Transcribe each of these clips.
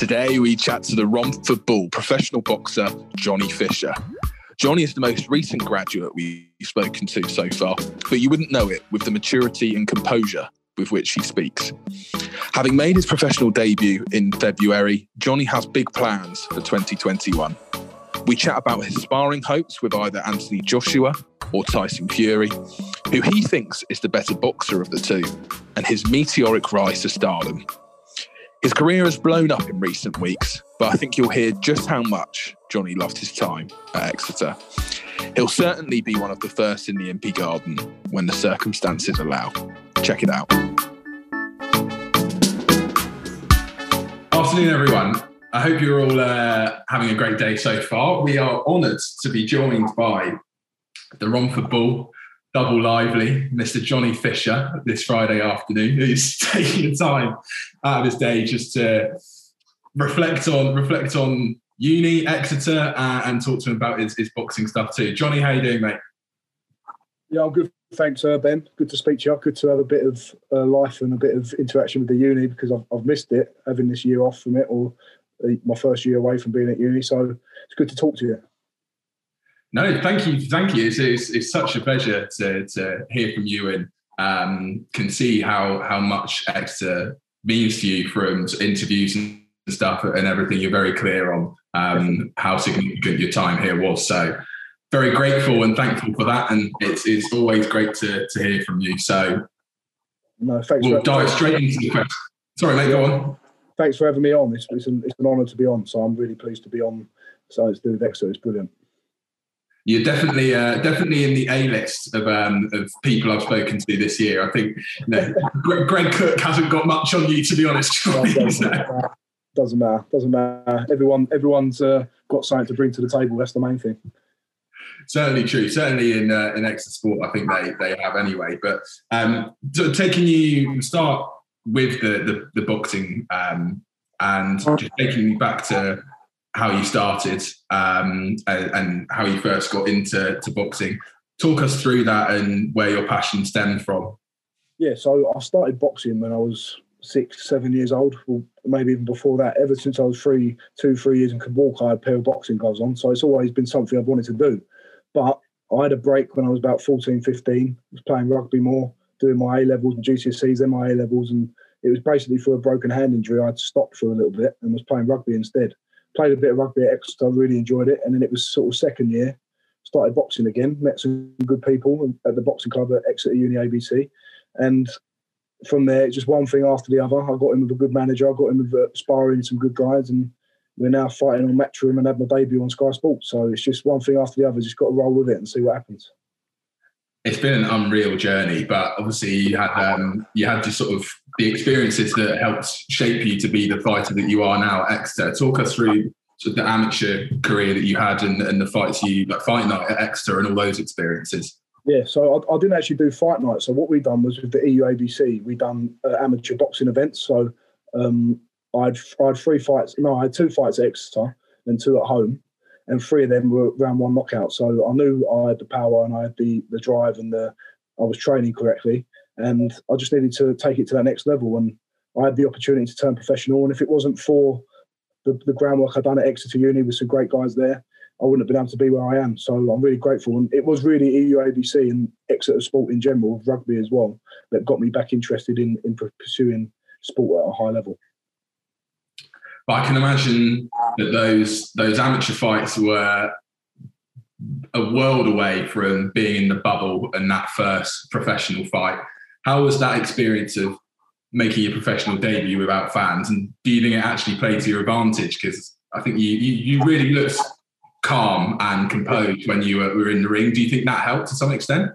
Today we chat to the Romford Bull professional boxer Johnny Fisher. Johnny is the most recent graduate we've spoken to so far, but you wouldn't know it with the maturity and composure with which he speaks. Having made his professional debut in February, Johnny has big plans for 2021. We chat about his sparring hopes with either Anthony Joshua or Tyson Fury, who he thinks is the better boxer of the two, and his meteoric rise to stardom. His career has blown up in recent weeks, but I think you'll hear just how much Johnny loved his time at Exeter. He'll certainly be one of the first in the MP Garden when the circumstances allow. Check it out. Afternoon, everyone. I hope you're all uh, having a great day so far. We are honoured to be joined by the Romford Bull, double lively, Mr. Johnny Fisher, this Friday afternoon, who's taking the time out of his day just to reflect on reflect on uni, Exeter, uh, and talk to him about his, his boxing stuff too. Johnny, how you doing, mate? Yeah, I'm good. Thanks, uh, Ben. Good to speak to you. Good to have a bit of uh, life and a bit of interaction with the uni because I've, I've missed it, having this year off from it or uh, my first year away from being at uni. So it's good to talk to you. No, thank you, thank you. It's, it's, it's such a pleasure to, to hear from you and um, can see how how much Exeter means to you from interviews and stuff and everything. You're very clear on um, how significant your time here was. So very grateful and thankful for that. And it's, it's always great to, to hear from you. So no, thanks we'll dive straight into the question. Sorry, mate, go on. Thanks for having me on. It's, it's, an, it's an honour to be on. So I'm really pleased to be on Science Do with Exeter. It's brilliant. You're definitely uh, definitely in the A list of um, of people I've spoken to this year. I think you know, Greg Cook hasn't got much on you, to be honest. doesn't, matter. doesn't matter. Doesn't matter. Everyone everyone's uh, got something to bring to the table. That's the main thing. Certainly true. Certainly in uh, in Exeter Sport, I think they they have anyway. But um, so taking you start with the the, the boxing um, and just taking you back to how you started um, and, and, how you first got into to boxing. Talk us through that and where your passion stemmed from. Yeah, so I started boxing when I was six, seven years old, or maybe even before that. Ever since I was three, two, three years and could walk, I had a pair of boxing gloves on. So it's always been something I've wanted to do. But I had a break when I was about 14, 15. I was playing rugby more, doing my A levels and GCSEs, then my A levels. And it was basically for a broken hand injury. I had to stop for a little bit and was playing rugby instead played a bit of rugby at Exeter, really enjoyed it. And then it was sort of second year, started boxing again, met some good people at the boxing club at Exeter Uni ABC. And from there, just one thing after the other. I got in with a good manager, I got in with uh, sparring some good guys, and we're now fighting on Matchroom and had my debut on Sky Sports. So it's just one thing after the other, just got to roll with it and see what happens it's been an unreal journey, but obviously you had um, you had just sort of the experiences that helped shape you to be the fighter that you are now at Exeter. Talk us through the amateur career that you had and, and the fights you like fight night at Exeter and all those experiences. Yeah, so I, I, didn't actually do fight night. So what we done was with the EUABC, we done uh, amateur boxing events. So um, I had I had three fights. No, I had two fights at Exeter and two at home and three of them were round one knockout. So I knew I had the power and I had the the drive and the I was training correctly, and I just needed to take it to that next level. And I had the opportunity to turn professional. And if it wasn't for the, the groundwork I'd done at Exeter Uni with some great guys there, I wouldn't have been able to be where I am. So I'm really grateful. And it was really EUABC and Exeter sport in general, rugby as well, that got me back interested in in pursuing sport at a high level. But I can imagine that those those amateur fights were a world away from being in the bubble and that first professional fight. How was that experience of making your professional debut without fans? And do you think it actually played to your advantage? Because I think you, you, you really looked calm and composed when you were, were in the ring. Do you think that helped to some extent?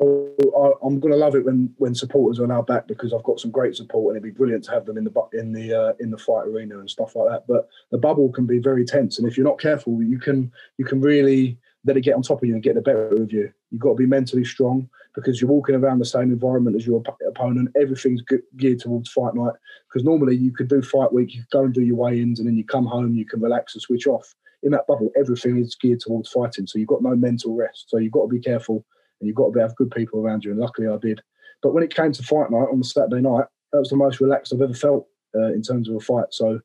Oh, I, am going to love it when when supporters are now back because I've got some great support and it'd be brilliant to have them in the in the uh, in the fight arena and stuff like that. But the bubble can be very tense, and if you're not careful, you can you can really let it get on top of you and get the better of you. You've got to be mentally strong because you're walking around the same environment as your opponent. Everything's geared towards fight night. Because normally you could do fight week, you go and do your weigh-ins, and then you come home, you can relax and switch off. In that bubble, everything is geared towards fighting, so you've got no mental rest. So you've got to be careful and you've got to have good people around you. And luckily, I did. But when it came to fight night on the Saturday night, that was the most relaxed I've ever felt uh, in terms of a fight. So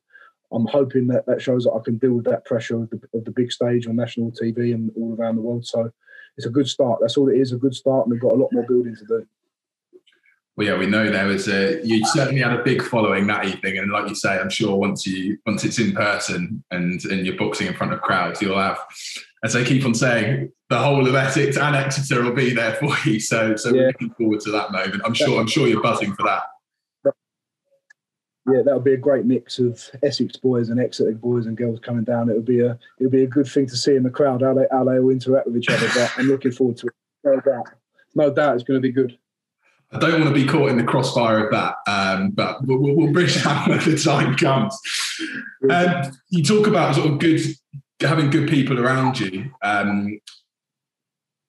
I'm hoping that that shows that I can deal with that pressure of the, of the big stage on national TV and all around the world. So it's a good start. That's all it is, a good start, and we've got a lot more building to do. Well, yeah, we know there was a you certainly had a big following that evening, and like you say, I'm sure once you once it's in person and and you're boxing in front of crowds, you'll have, as they keep on saying, the whole of Essex and Exeter will be there for you. So so yeah. we're looking forward to that moment. I'm sure I'm sure you're buzzing for that yeah, that would be a great mix of Essex boys and Exeter boys and girls coming down. It would be a it would be a good thing to see in the crowd how they how they all interact with each other. But I'm looking forward to it. No doubt, no doubt, it's going to be good. I don't want to be caught in the crossfire of that, um, but we'll, we'll, bridge that when the time comes. Um, you talk about sort of good having good people around you. Um,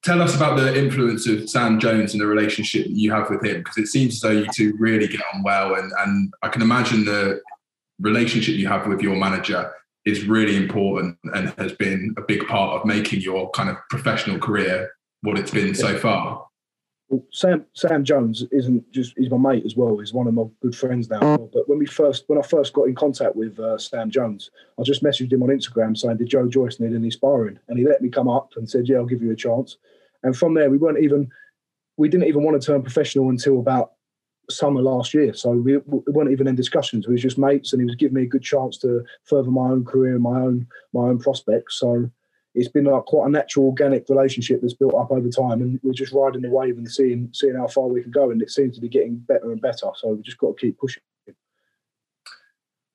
tell us about the influence of Sam Jones and the relationship that you have with him, because it seems as though you two really get on well, and and I can imagine the relationship you have with your manager is really important and has been a big part of making your kind of professional career what it's been so far. Well, Sam Sam Jones isn't just he's my mate as well. He's one of my good friends now. But when we first when I first got in contact with uh, Sam Jones, I just messaged him on Instagram saying, "Did Joe Joyce need any sparring?" And he let me come up and said, "Yeah, I'll give you a chance." And from there, we weren't even we didn't even want to turn professional until about summer last year. So we, we, weren't even in discussions. We was just mates, and he was giving me a good chance to further my own career and my own my own prospects. So it's been like quite a natural, organic relationship that's built up over time, and we're just riding the wave and seeing seeing how far we can go. And it seems to be getting better and better. So we've just got to keep pushing.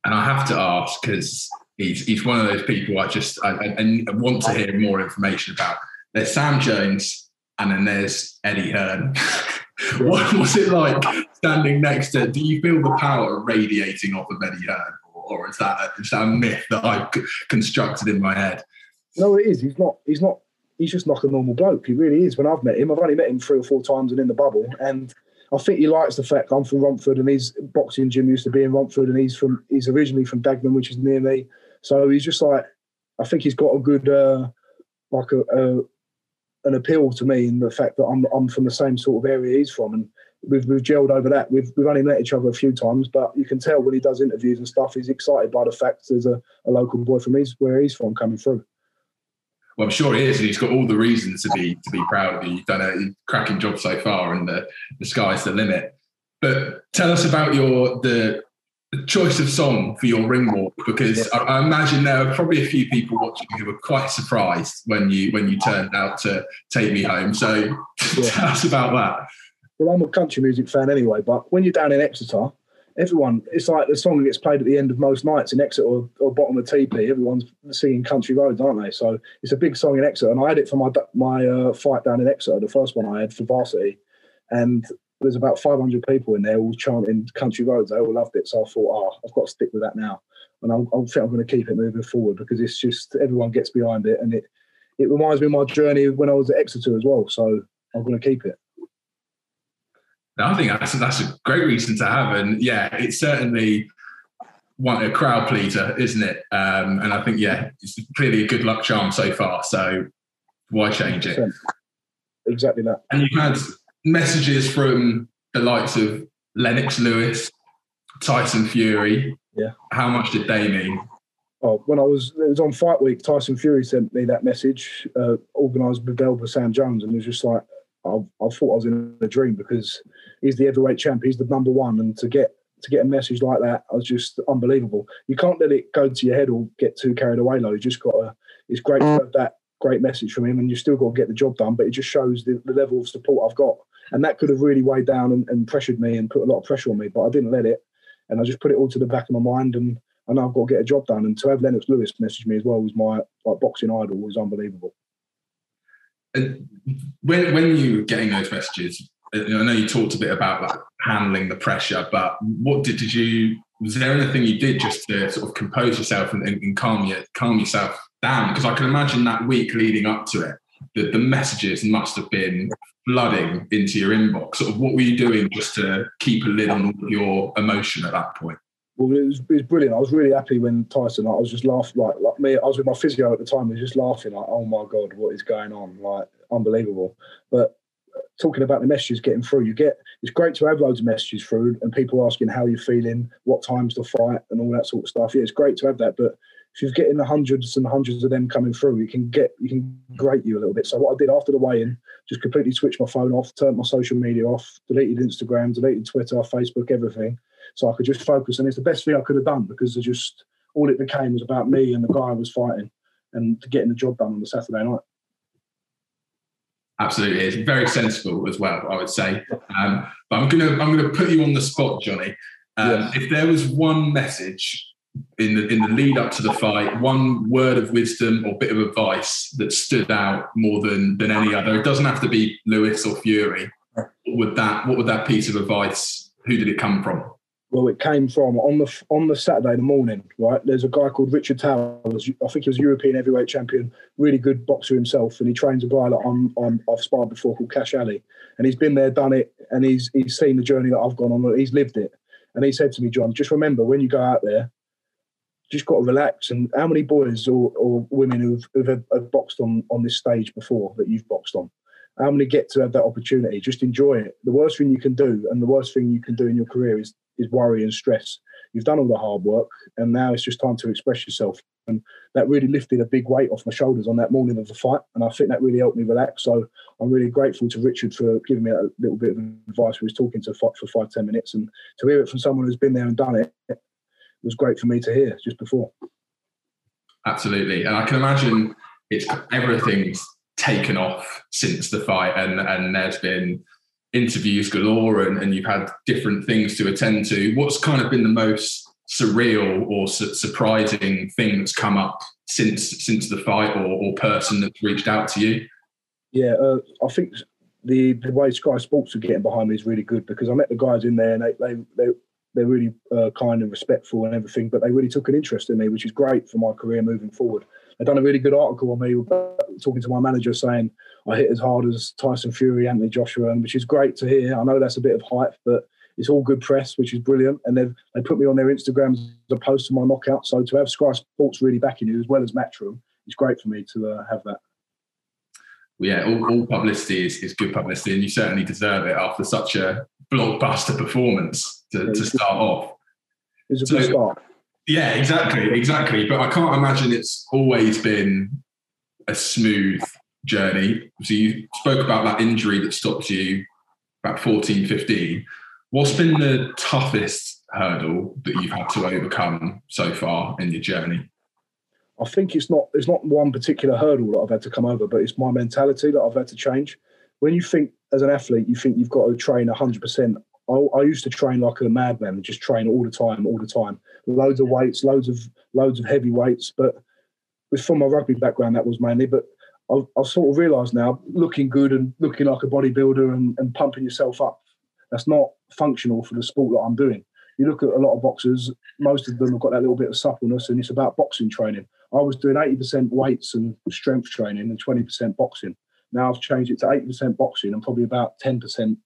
And I have to ask because he's he's one of those people I just I, I, I want to hear more information about. There's Sam Jones, and then there's Eddie Hearn. what was it like standing next to? Do you feel the power radiating off of Eddie Hearn, or, or is that a, that a myth that I've constructed in my head? No, it is. He's not. He's not. He's just like a normal bloke. He really is. When I've met him, I've only met him three or four times and in the bubble, and I think he likes the fact I'm from Romford and his boxing gym used to be in Romford, and he's from he's originally from Dagenham, which is near me. So he's just like I think he's got a good uh, like a, a an appeal to me in the fact that I'm I'm from the same sort of area he's from, and we've we've gelled over that. We've we've only met each other a few times, but you can tell when he does interviews and stuff, he's excited by the fact there's a, a local boy from his where he's from coming through. Well, I'm sure he is, and he's got all the reasons to be to be proud of you. You've done a cracking job so far, and the, the sky's the limit. But tell us about your the the choice of song for your ring walk because I, I, imagine there are probably a few people watching who were quite surprised when you when you turned out to take me home. So yeah. tell us about that. Well, I'm a country music fan anyway, but when you're down in Exeter, everyone it's like the song that gets played at the end of most nights in Exeter or, or bottom of TP. Everyone's singing Country Roads, aren't they? So it's a big song in Exeter, and I had it for my my uh, fight down in Exeter, the first one I had for varsity, and there's about 500 people in there all chanting country roads. They all loved it. So I thought, oh, I've got to stick with that now. And I, I think I'm going to keep it moving forward because it's just everyone gets behind it. And it, it reminds me of my journey when I was at Exeter as well. So I'm going to keep it. I think that's, that's a great reason to have. And yeah, it's certainly one a crowd pleaser, isn't it? Um, and I think, yeah, it's clearly a good luck charm so far. So why change it? Exactly that. And you've had messages from the likes of Lennox Lewis, Tyson Fury. Yeah. How much did they mean? Oh, when I was it was on Fight Week, Tyson Fury sent me that message, uh, organised with Belba Sam Jones, and it was just like I, I thought I was in a dream because he's the heavyweight champ, he's the number one, and to get to get a message like that was just unbelievable. You can't let it go to your head or get too carried away. Though you just got to. It's great to have that great message from him, and you still got to get the job done. But it just shows the, the level of support I've got and that could have really weighed down and, and, pressured me and put a lot of pressure on me. But I didn't let it, and I just put it all to the back of my mind, and I know I've got to get a job done. And to have Lennox Lewis message me as well was my like boxing idol was unbelievable. And when when you were getting those messages, uh, I know you talked a bit about like handling the pressure, but what did, did you? Was there anything you did just to sort of compose yourself and, and calm you, calm yourself down? Because I can imagine that week leading up to it, the, the messages must have been flooding into your inbox. Sort of what were you doing just to keep a lid on your emotion at that point? Well, it was, it was brilliant. I was really happy when Tyson. Like, I was just laughing, like like me. I was with my physio at the time. I was just laughing, like, "Oh my god, what is going on?" Like unbelievable. But uh, talking about the messages getting through. You get it's great to have loads of messages through and people asking how you're feeling, what time's the fight, and all that sort of stuff. Yeah, it's great to have that, but if you're getting hundreds and hundreds of them coming through, you can get you can grate you a little bit. So what I did after the weigh-in, just completely switched my phone off, turned my social media off, deleted Instagram, deleted Twitter, Facebook, everything, so I could just focus. And it's the best thing I could have done because just all it became was about me and the guy I was fighting and getting the job done on the Saturday night. Absolutely, it's very sensible as well. I would say, um, but I'm gonna I'm gonna put you on the spot, Johnny. Um, yes. If there was one message in the in the lead up to the fight, one word of wisdom or bit of advice that stood out more than than any other, it doesn't have to be Lewis or Fury. What would that what would that piece of advice? Who did it come from? Well, it came from on the on the Saturday the morning, right? There's a guy called Richard Towers. I think he was European heavyweight champion, really good boxer himself, and he trains a guy that I'm, I'm I've sparred before called Kash Ali, and he's been there, done it, and he's he's seen the journey that I've gone on. He's lived it, and he said to me, John, just remember when you go out there, just got to relax. And how many boys or, or women who've, who've have boxed on on this stage before that you've boxed on? How many get to have that opportunity? Just enjoy it. The worst thing you can do, and the worst thing you can do in your career is is worry and stress. You've done all the hard work, and now it's just time to express yourself. And that really lifted a big weight off my shoulders on that morning of the fight, and I think that really helped me relax. So I'm really grateful to Richard for giving me a little bit of advice. We was talking to fight for five ten minutes, and to hear it from someone who's been there and done it, it was great for me to hear just before. Absolutely, and I can imagine it's everything's taken off since the fight, and and there's been interviews galore and, and you've had different things to attend to. What's kind of been the most surreal or su- surprising thing that's come up since since the fight or, or person that's reached out to you? Yeah, uh, I think the the way Sky Sports are getting behind me is really good because I met the guys in there and they they, they they're really uh, kind and respectful and everything, but they really took an interest in me, which is great for my career moving forward. They've done a really good article on me, talking to my manager, saying I hit as hard as Tyson Fury, Anthony Joshua, and which is great to hear. I know that's a bit of hype, but it's all good press, which is brilliant. And they've they put me on their Instagram as a post to my knockout. So to have Sky Sports really backing you as well as Matchroom, it's great for me to uh, have that. Well, yeah, all, all publicity is, is good publicity, and you certainly deserve it after such a blockbuster performance to, yeah, to start off. It's a so, good start. Yeah, exactly, exactly. But I can't imagine it's always been a smooth journey. So you spoke about that injury that stopped you about 14, 15. What's been the toughest hurdle that you've had to overcome so far in your journey? I think it's not there's not one particular hurdle that I've had to come over, but it's my mentality that I've had to change. When you think as an athlete, you think you've got to train 100%. I, I used to train like a madman, just train all the time, all the time, loads of weights, loads of loads of heavy weights. But with from my rugby background, that was mainly. But I've, I've sort of realised now, looking good and looking like a bodybuilder and, and pumping yourself up, that's not functional for the sport that I'm doing. You look at a lot of boxers; most of them have got that little bit of suppleness, and it's about boxing training. I was doing 80% weights and strength training and 20% boxing. Now I've changed it to 80% boxing and probably about 10%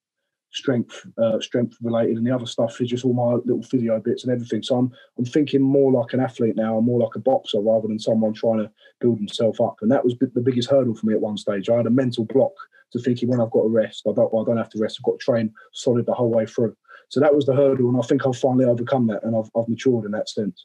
strength uh, strength related, and the other stuff is just all my little physio bits and everything. So I'm I'm thinking more like an athlete now, I'm more like a boxer rather than someone trying to build himself up. And that was the biggest hurdle for me at one stage. I had a mental block to thinking when I've got to rest, I don't I don't have to rest. I've got to train solid the whole way through. So that was the hurdle, and I think I've finally overcome that, and I've I've matured in that sense.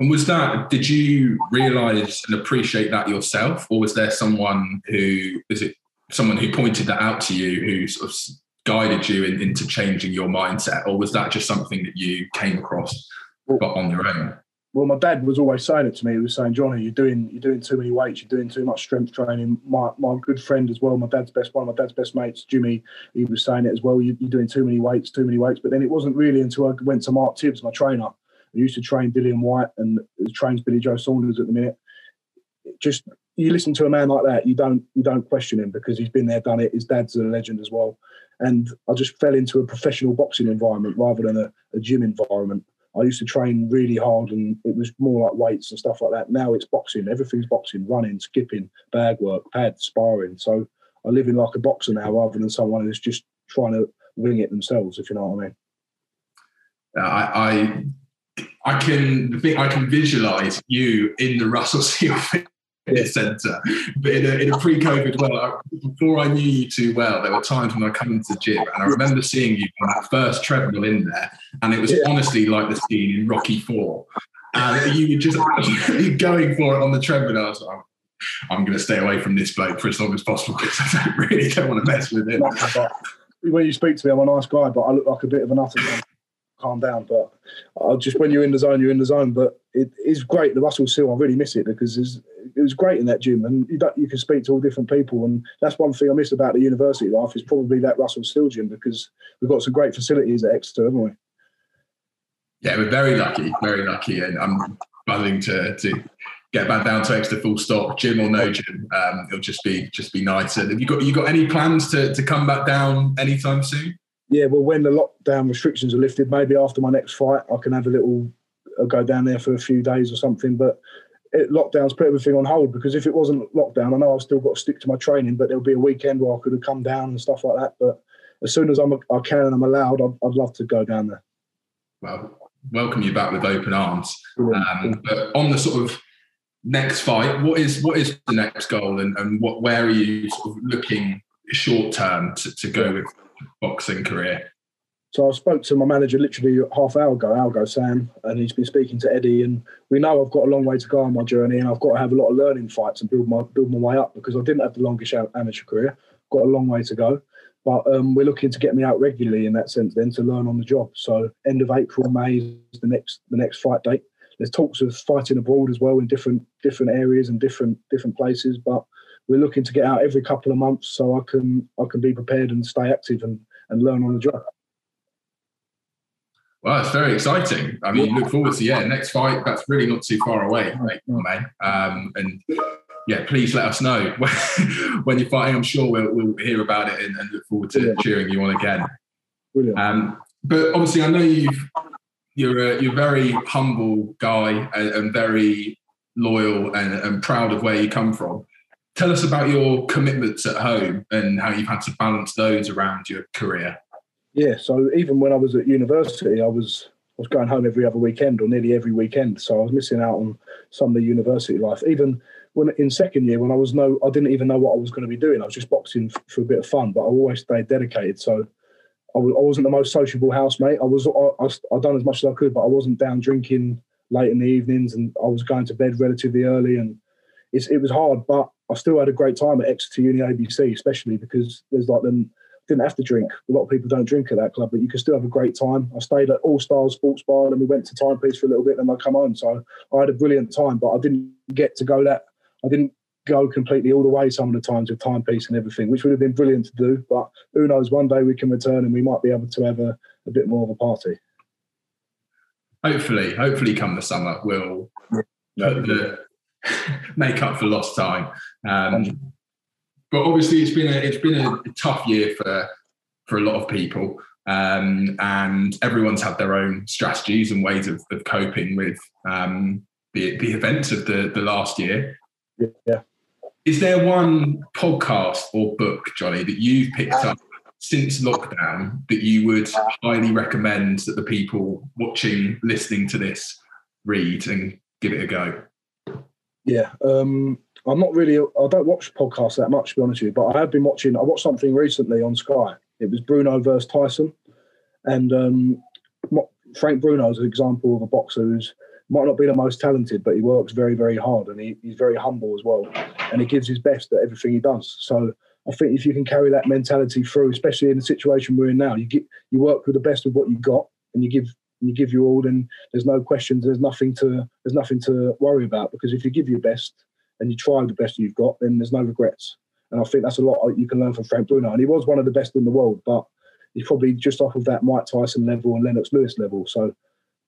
And was that, did you realize and appreciate that yourself? Or was there someone who, is it someone who pointed that out to you who sort of guided you in, into changing your mindset? Or was that just something that you came across well, on your own? Well, my dad was always saying it to me. He was saying, Johnny, you're doing you're doing too many weights. You're doing too much strength training. My my good friend as well, my dad's best one of my dad's best mates, Jimmy, he was saying it as well. You, you're doing too many weights, too many weights. But then it wasn't really until I went to Mark Tibbs, my trainer, I used to train Dillian Whyte and trains Billy Joe Saunders at the minute. Just you listen to a man like that, you don't you don't question him because he's been there, done it. His dad's a legend as well. And I just fell into a professional boxing environment rather than a, a gym environment. I used to train really hard and it was more like weights and stuff like that. Now it's boxing. Everything's boxing, running, skipping, bag work, pad, sparring. So I live in like a boxer now rather than someone who's just trying to wing it themselves, if you know what I mean. I, I I can I can visualize you in the Russell Seal centre. But in a, in a pre-COVID world, before I knew you too well, there were times when I come into the gym and I remember seeing you on that first treadmill in there, and it was yeah. honestly like the scene in Rocky Four. And you were just going for it on the treadmill. I was like, I'm going to stay away from this bloke for as long as possible because I don't really don't want to mess with him. When you speak to me, I'm a nice guy, but I look like a bit of an utter calm down. But I just when you're in the zone, you're in the zone. But it is great. The Russell Seal, I really miss it because it was great in that gym, and you, you can speak to all different people. And that's one thing I miss about the university life is probably that Russell Seal gym because we've got some great facilities at Exeter, haven't we? Yeah, we're very lucky, very lucky, and I'm buzzing to to get back down to Exeter full stop, gym or no gym. Um, it'll just be just be nice. And have you got you got any plans to to come back down anytime soon? Yeah, well, when the lockdown restrictions are lifted, maybe after my next fight, I can have a little I'll go down there for a few days or something. But it, lockdowns put everything on hold because if it wasn't lockdown, I know I've still got to stick to my training, but there'll be a weekend where I could have come down and stuff like that. But as soon as I'm I can and I'm allowed, I'd, I'd love to go down there. Well, welcome you back with open arms. Um, but on the sort of next fight, what is what is the next goal, and, and what where are you sort of looking short term to, to go with boxing career? So I spoke to my manager literally half hour ago, Algo Sam, and he's been speaking to Eddie. And we know I've got a long way to go on my journey, and I've got to have a lot of learning fights and build my build my way up because I didn't have the longest amateur career. Got a long way to go, but um, we're looking to get me out regularly in that sense, then to learn on the job. So end of April, May is the next the next fight date. There's talks of fighting abroad as well in different different areas and different different places, but we're looking to get out every couple of months so I can I can be prepared and stay active and, and learn on the job. Well, it's very exciting. I mean, look forward to yeah next fight. That's really not too far away, mate. man. Um, and yeah, please let us know when you're fighting. I'm sure we'll, we'll hear about it and, and, look forward to cheering you on again. Um, but obviously, I know you've you're a you're a very humble guy and, and very loyal and, and proud of where you come from. Tell us about your commitments at home and how you've had to balance those around your career. Yeah, so even when I was at university, I was I was going home every other weekend or nearly every weekend. So I was missing out on some of the university life. Even when in second year, when I was no, I didn't even know what I was going to be doing. I was just boxing for a bit of fun, but I always stayed dedicated. So I w- I wasn't the most sociable housemate. I was I, I, I done as much as I could, but I wasn't down drinking late in the evenings, and I was going to bed relatively early. And it was hard, but I still had a great time at Exeter Uni ABC, especially because there's like the didn't have to drink. A lot of people don't drink at that club, but you can still have a great time. I stayed at All Stars Sports Bar and we went to Timepiece for a little bit, and then I come home. So I had a brilliant time, but I didn't get to go that. I didn't go completely all the way some of the times with Timepiece and everything, which would have been brilliant to do. But who knows? One day we can return and we might be able to have a, a bit more of a party. Hopefully, hopefully, come the summer, we'll yeah. the, make up for lost time. Um, but obviously it's been a it's been a tough year for for a lot of people, um, and everyone's had their own strategies and ways of, of coping with um, the the events of the the last year. Yeah. Is there one podcast or book, Johnny, that you've picked up since lockdown that you would highly recommend that the people watching, listening to this read and give it a go? Yeah, um, I'm not really. I don't watch podcasts that much, to be honest with you. But I have been watching. I watched something recently on Sky. It was Bruno versus Tyson, and um, Frank Bruno is an example of a boxer who's might not be the most talented, but he works very, very hard, and he, he's very humble as well, and he gives his best at everything he does. So I think if you can carry that mentality through, especially in the situation we're in now, you get you work with the best of what you got, and you give you give your all, then there's no questions, there's nothing to there's nothing to worry about because if you give your best and you try the best you've got, then there's no regrets. And I think that's a lot you can learn from Frank Bruno. And he was one of the best in the world, but he's probably just off of that Mike Tyson level and Lennox Lewis level. So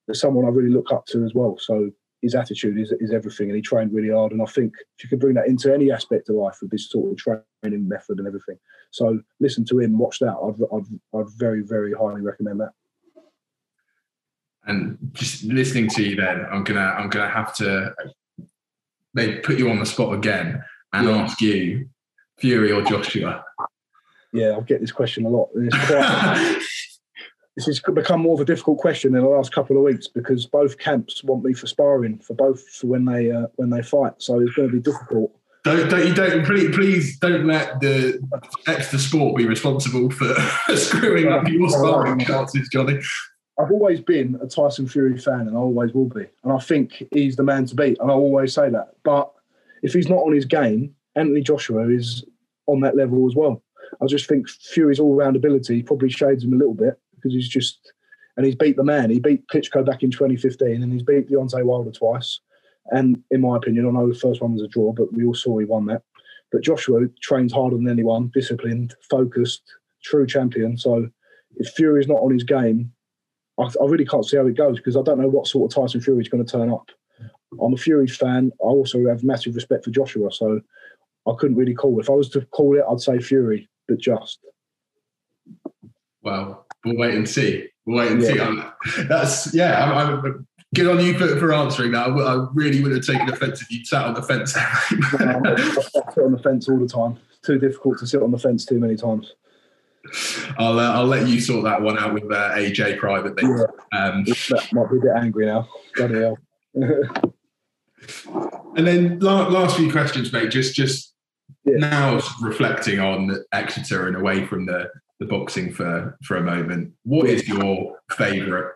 there's someone I really look up to as well. So his attitude is, is everything, and he trained really hard. And I think if you can bring that into any aspect of life with this sort of training method and everything, so listen to him, watch that. I'd, I'd, I'd very, very highly recommend that. And just listening to you, then I'm gonna I'm gonna have to they put you on the spot again and yeah. ask you, Fury or Joshua? Yeah, I'll get this question a lot. This has become more of a difficult question in the last couple of weeks because both camps want me for sparring for both for when they uh, when they fight. So it's going to be difficult. Don't, don't you don't please, please don't let the extra sport be responsible for screwing up your sparring chances, Johnny. I've always been a Tyson Fury fan, and I always will be. And I think he's the man to beat, and I always say that. But if he's not on his game, Anthony Joshua is on that level as well. I just think Fury's all-round ability probably shades him a little bit because he's just and he's beat the man. He beat Klitschko back in 2015, and he's beat Deontay Wilder twice. And in my opinion, I know the first one was a draw, but we all saw he won that. But Joshua trains harder than anyone, disciplined, focused, true champion. So if Fury's not on his game, I, I really can't see how it goes because I don't know what sort of Tyson Fury is going to turn up. I'm a Fury fan. I also have massive respect for Joshua, so I couldn't really call. If I was to call it, I'd say Fury, but just. Well, we'll wait and see. We'll wait and yeah. see. That's yeah. I'm, I'm, good on you for, for answering that. I, I, really would have taken offence if you sat on the fence. no, I sit on the fence all the time. It's too difficult to sit on the fence too many times. I'll uh, I'll let you sort that one out with uh, AJ privately. Yeah. Um, might be a bit angry now. Bloody hell. and then last few questions, mate. Just just yeah. now reflecting on Exeter and away from the the boxing for for a moment. What is your favourite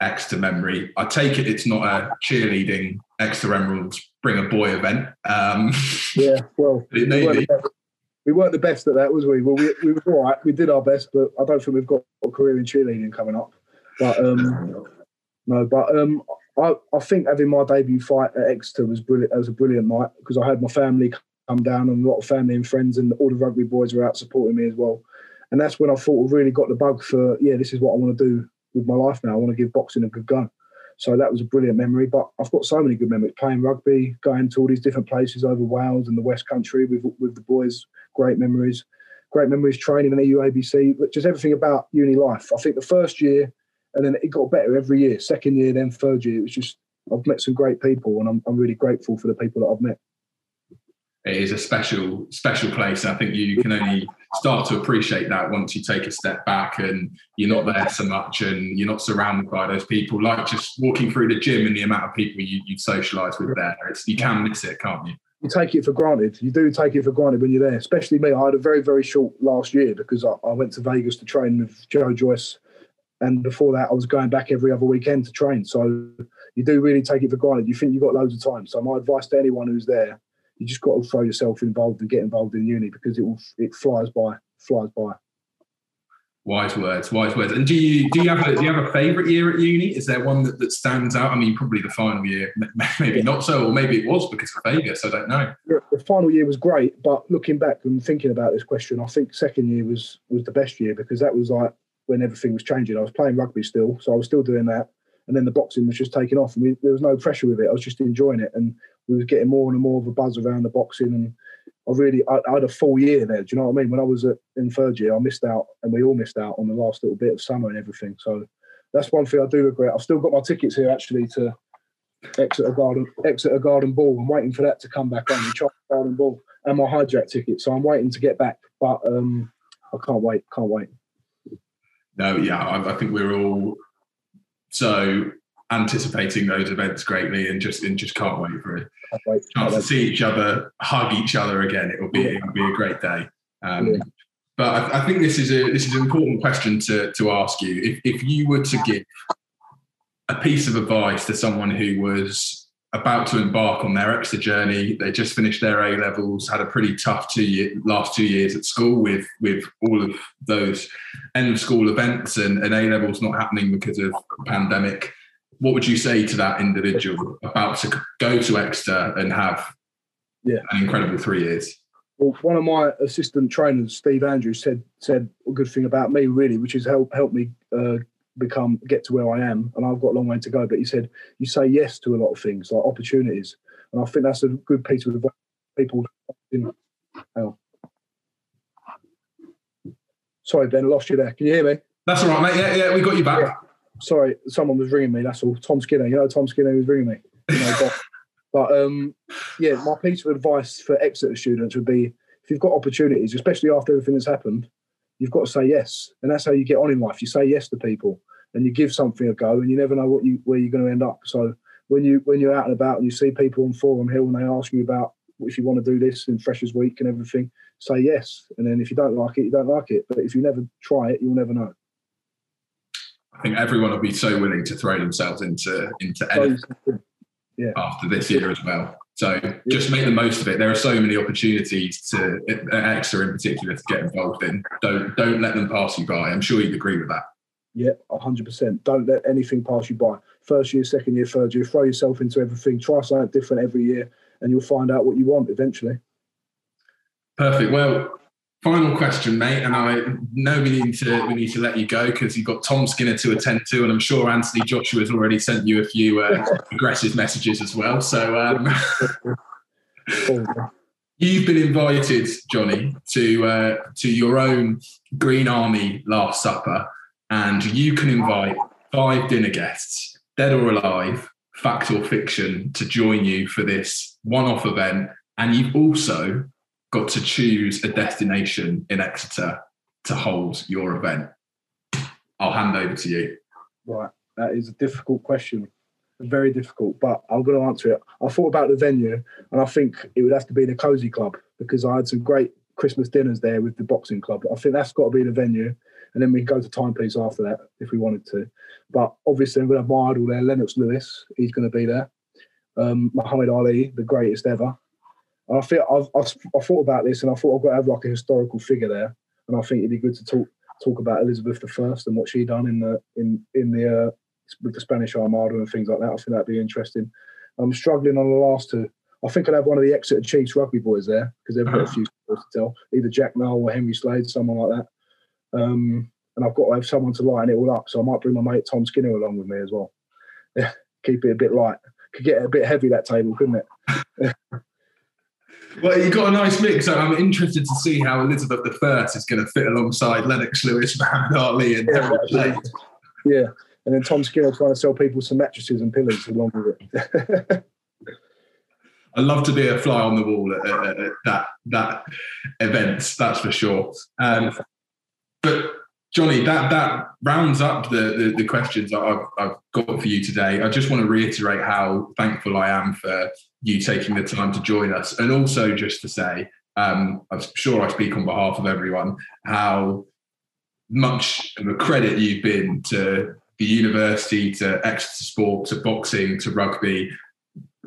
Exeter memory? I take it it's not a cheerleading Exeter Emeralds bring a boy event. Um, yeah, well, it may be we weren't the best at that, was we? Well, we, we were all right. We did our best, but I don't think we've got a career in cheerleading coming up. But um, no, but um, I, I think having my debut fight at Exeter was brilliant. It was a brilliant night because I had my family come down and a lot of family and friends, and all the rugby boys were out supporting me as well. And that's when I thought I really got the bug for yeah, this is what I want to do with my life now. I want to give boxing a good go. So that was a brilliant memory. But I've got so many good memories playing rugby, going to all these different places over Wales and the West Country with with the boys. Great memories. Great memories training in the UABC, but just everything about uni life. I think the first year, and then it got better every year. Second year, then third year, it was just I've met some great people, and I'm I'm really grateful for the people that I've met it is a special special place. I think you can only start to appreciate that once you take a step back and you're not there so much and you're not surrounded by those people. Like just walking through the gym and the amount of people you, you socialise with there, it's, you can miss it, can't you? You take it for granted. You do take it for granted when you're there. Especially me. I had a very very short last year because I, I went to Vegas to train with Joe Joyce, and before that I was going back every other weekend to train. So you do really take it for granted. You think you've got loads of time. So my advice to anyone who's there you just got to throw yourself involved and get involved in uni because it will it flies by, flies by. Wise words, wise words. And do you do you have a, do you have a favourite year at uni? Is there one that, that stands out? I mean, probably the final year, maybe not so, or maybe it was because of Vegas. I don't know. The final year was great, but looking back and thinking about this question, I think second year was was the best year because that was like when everything was changing. I was playing rugby still, so I was still doing that, and then the boxing was just taking off, and we, there was no pressure with it. I was just enjoying it, and we was getting more and more of a buzz around the boxing and I really I, I, had a full year there. Do you know what I mean? When I was at, in third year, I missed out, and we all missed out on the last little bit of summer and everything. So that's one thing I do regret. I've still got my tickets here actually to Exeter Garden Exeter Garden Ball. I'm waiting for that to come back on the Garden Ball and my hijack ticket. So I'm waiting to get back, but um, I can't wait. Can't wait. No, yeah, I, I think we're all so anticipating those events greatly and just and just can't wait for it. Wait, chance to see each other, hug each other again. It will be yeah. it'll be a great day. Um, yeah. But I, I, think this is a this is an important question to to ask you. If if you were to give a piece of advice to someone who was about to embark on their Exeter journey, they just finished their A levels, had a pretty tough two year, last two years at school with with all of those end of school events and, and A levels not happening because of pandemic what would you say to that individual about to go to Exeter and have yeah. an incredible three years? Well, one of my assistant trainers, Steve Andrews, said said a good thing about me, really, which has helped helped me uh, become get to where I am, and I've got a long way to go. But you said you say yes to a lot of things, like opportunities, and I think that's a good piece of advice. People, in, oh. sorry, Ben, I lost you there. Can you hear me? That's all right, mate. Yeah, yeah, we got you back. Yeah sorry, someone was ringing me. That's all. Tom Skinner, you know, Tom Skinner was ringing me. You know, but, but um, yeah, my piece of advice for Exeter students would be if you've got opportunities, especially after everything that's happened, you've got to say yes, and that's how you get on in life. You say yes to people, and you give something a go, and you never know what you where you're going to end up. So when you when you're out and about and you see people on Forum Hill and they ask you about if you want to do this in Freshers Week and everything, say yes. And then if you don't like it, you don't like it. But if you never try it, you'll never know. I think everyone will be so willing to throw themselves into into anything yeah. after this year as well. So just make the most of it. There are so many opportunities to at Exeter in particular to get involved in. Don't don't let them pass you by. I'm sure you'd agree with that. Yeah, hundred percent. Don't let anything pass you by. First year, second year, third year, throw yourself into everything. Try something different every year, and you'll find out what you want eventually. Perfect. Well, final question, mate, and I know we need to we need to let you go because you've got Tom Skinner to attend to, and I'm sure Anthony Joshua has already sent you a few uh, aggressive messages as well. So. Um, You've been invited, Johnny, to uh, to your own Green Army Last Supper, and you can invite five dinner guests, dead or alive, fact or fiction, to join you for this one-off event. And you've also got to choose a destination in Exeter to hold your event? I'll hand over to you. Right. That is a difficult question. Very difficult, but I'm going to answer it. I thought about the venue, and I think it would have to be the Cosy Club because I had some great Christmas dinners there with the boxing club. I think that's got to be the venue, and then we can go to Timepiece after that if we wanted to. But obviously, I'm going to have my idol there, Lennox Lewis. He's going to be there. Um, Muhammad Ali, the greatest ever. And I feel I've, I've, I thought about this, and I thought I've got to have like a historical figure there, and I think it'd be good to talk talk about Elizabeth I and what she done in the in in the uh, with the Spanish Armada and things like that. I think that'd be interesting. I'm struggling on the last two. I think I'd have one of the Exeter Chiefs rugby boys there because they've got a few stories to tell. Either Jack Nowell or Henry Slade, someone like that. Um, and I've got to have someone to lighten it all up. So I might bring my mate Tom Skinner along with me as well. Yeah, keep it a bit light. Could get a bit heavy that table, couldn't it? Well, you got a nice mix. So I'm interested to see how Elizabeth I is going to fit alongside Lennox Lewis, Muhammad Ali, and yeah, yeah, and then Tom Skinner trying to sell people some mattresses and pillows along with it. I'd love to be a fly on the wall at, at, at that that event. That's for sure. Um, but Johnny, that that rounds up the, the, the questions I've, I've got for you today. I just want to reiterate how thankful I am for you taking the time to join us, and also just to say, um, I'm sure I speak on behalf of everyone, how much of a credit you've been to the university, to Exeter Sport, to boxing, to rugby,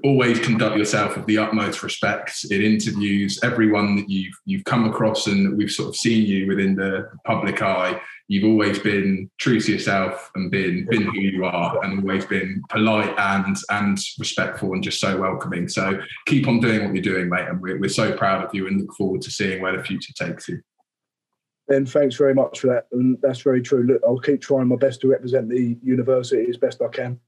always conduct yourself with the utmost respect in interviews. Everyone that you've you've come across and we've sort of seen you within the public eye, you've always been true to yourself and been been who you are, and always been polite and and respectful and just so welcoming. So keep on doing what you're doing, mate, and we're, we're so proud of you and look forward to seeing where the future takes you. Ben, thanks very much for that, and that's very true. Look, I'll keep trying my best to represent the university as best I can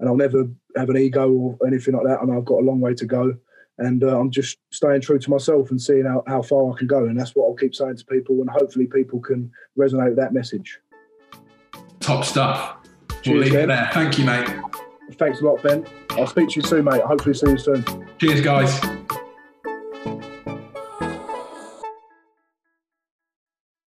and I'll never have an ego or anything like that. And I've got a long way to go. And uh, I'm just staying true to myself and seeing how, how far I can go. And that's what I'll keep saying to people. And hopefully, people can resonate with that message. Top stuff. Cheers, we'll leave ben. it there. Thank you, mate. Thanks a lot, Ben. I'll speak to you soon, mate. Hopefully, see you soon. Cheers, guys.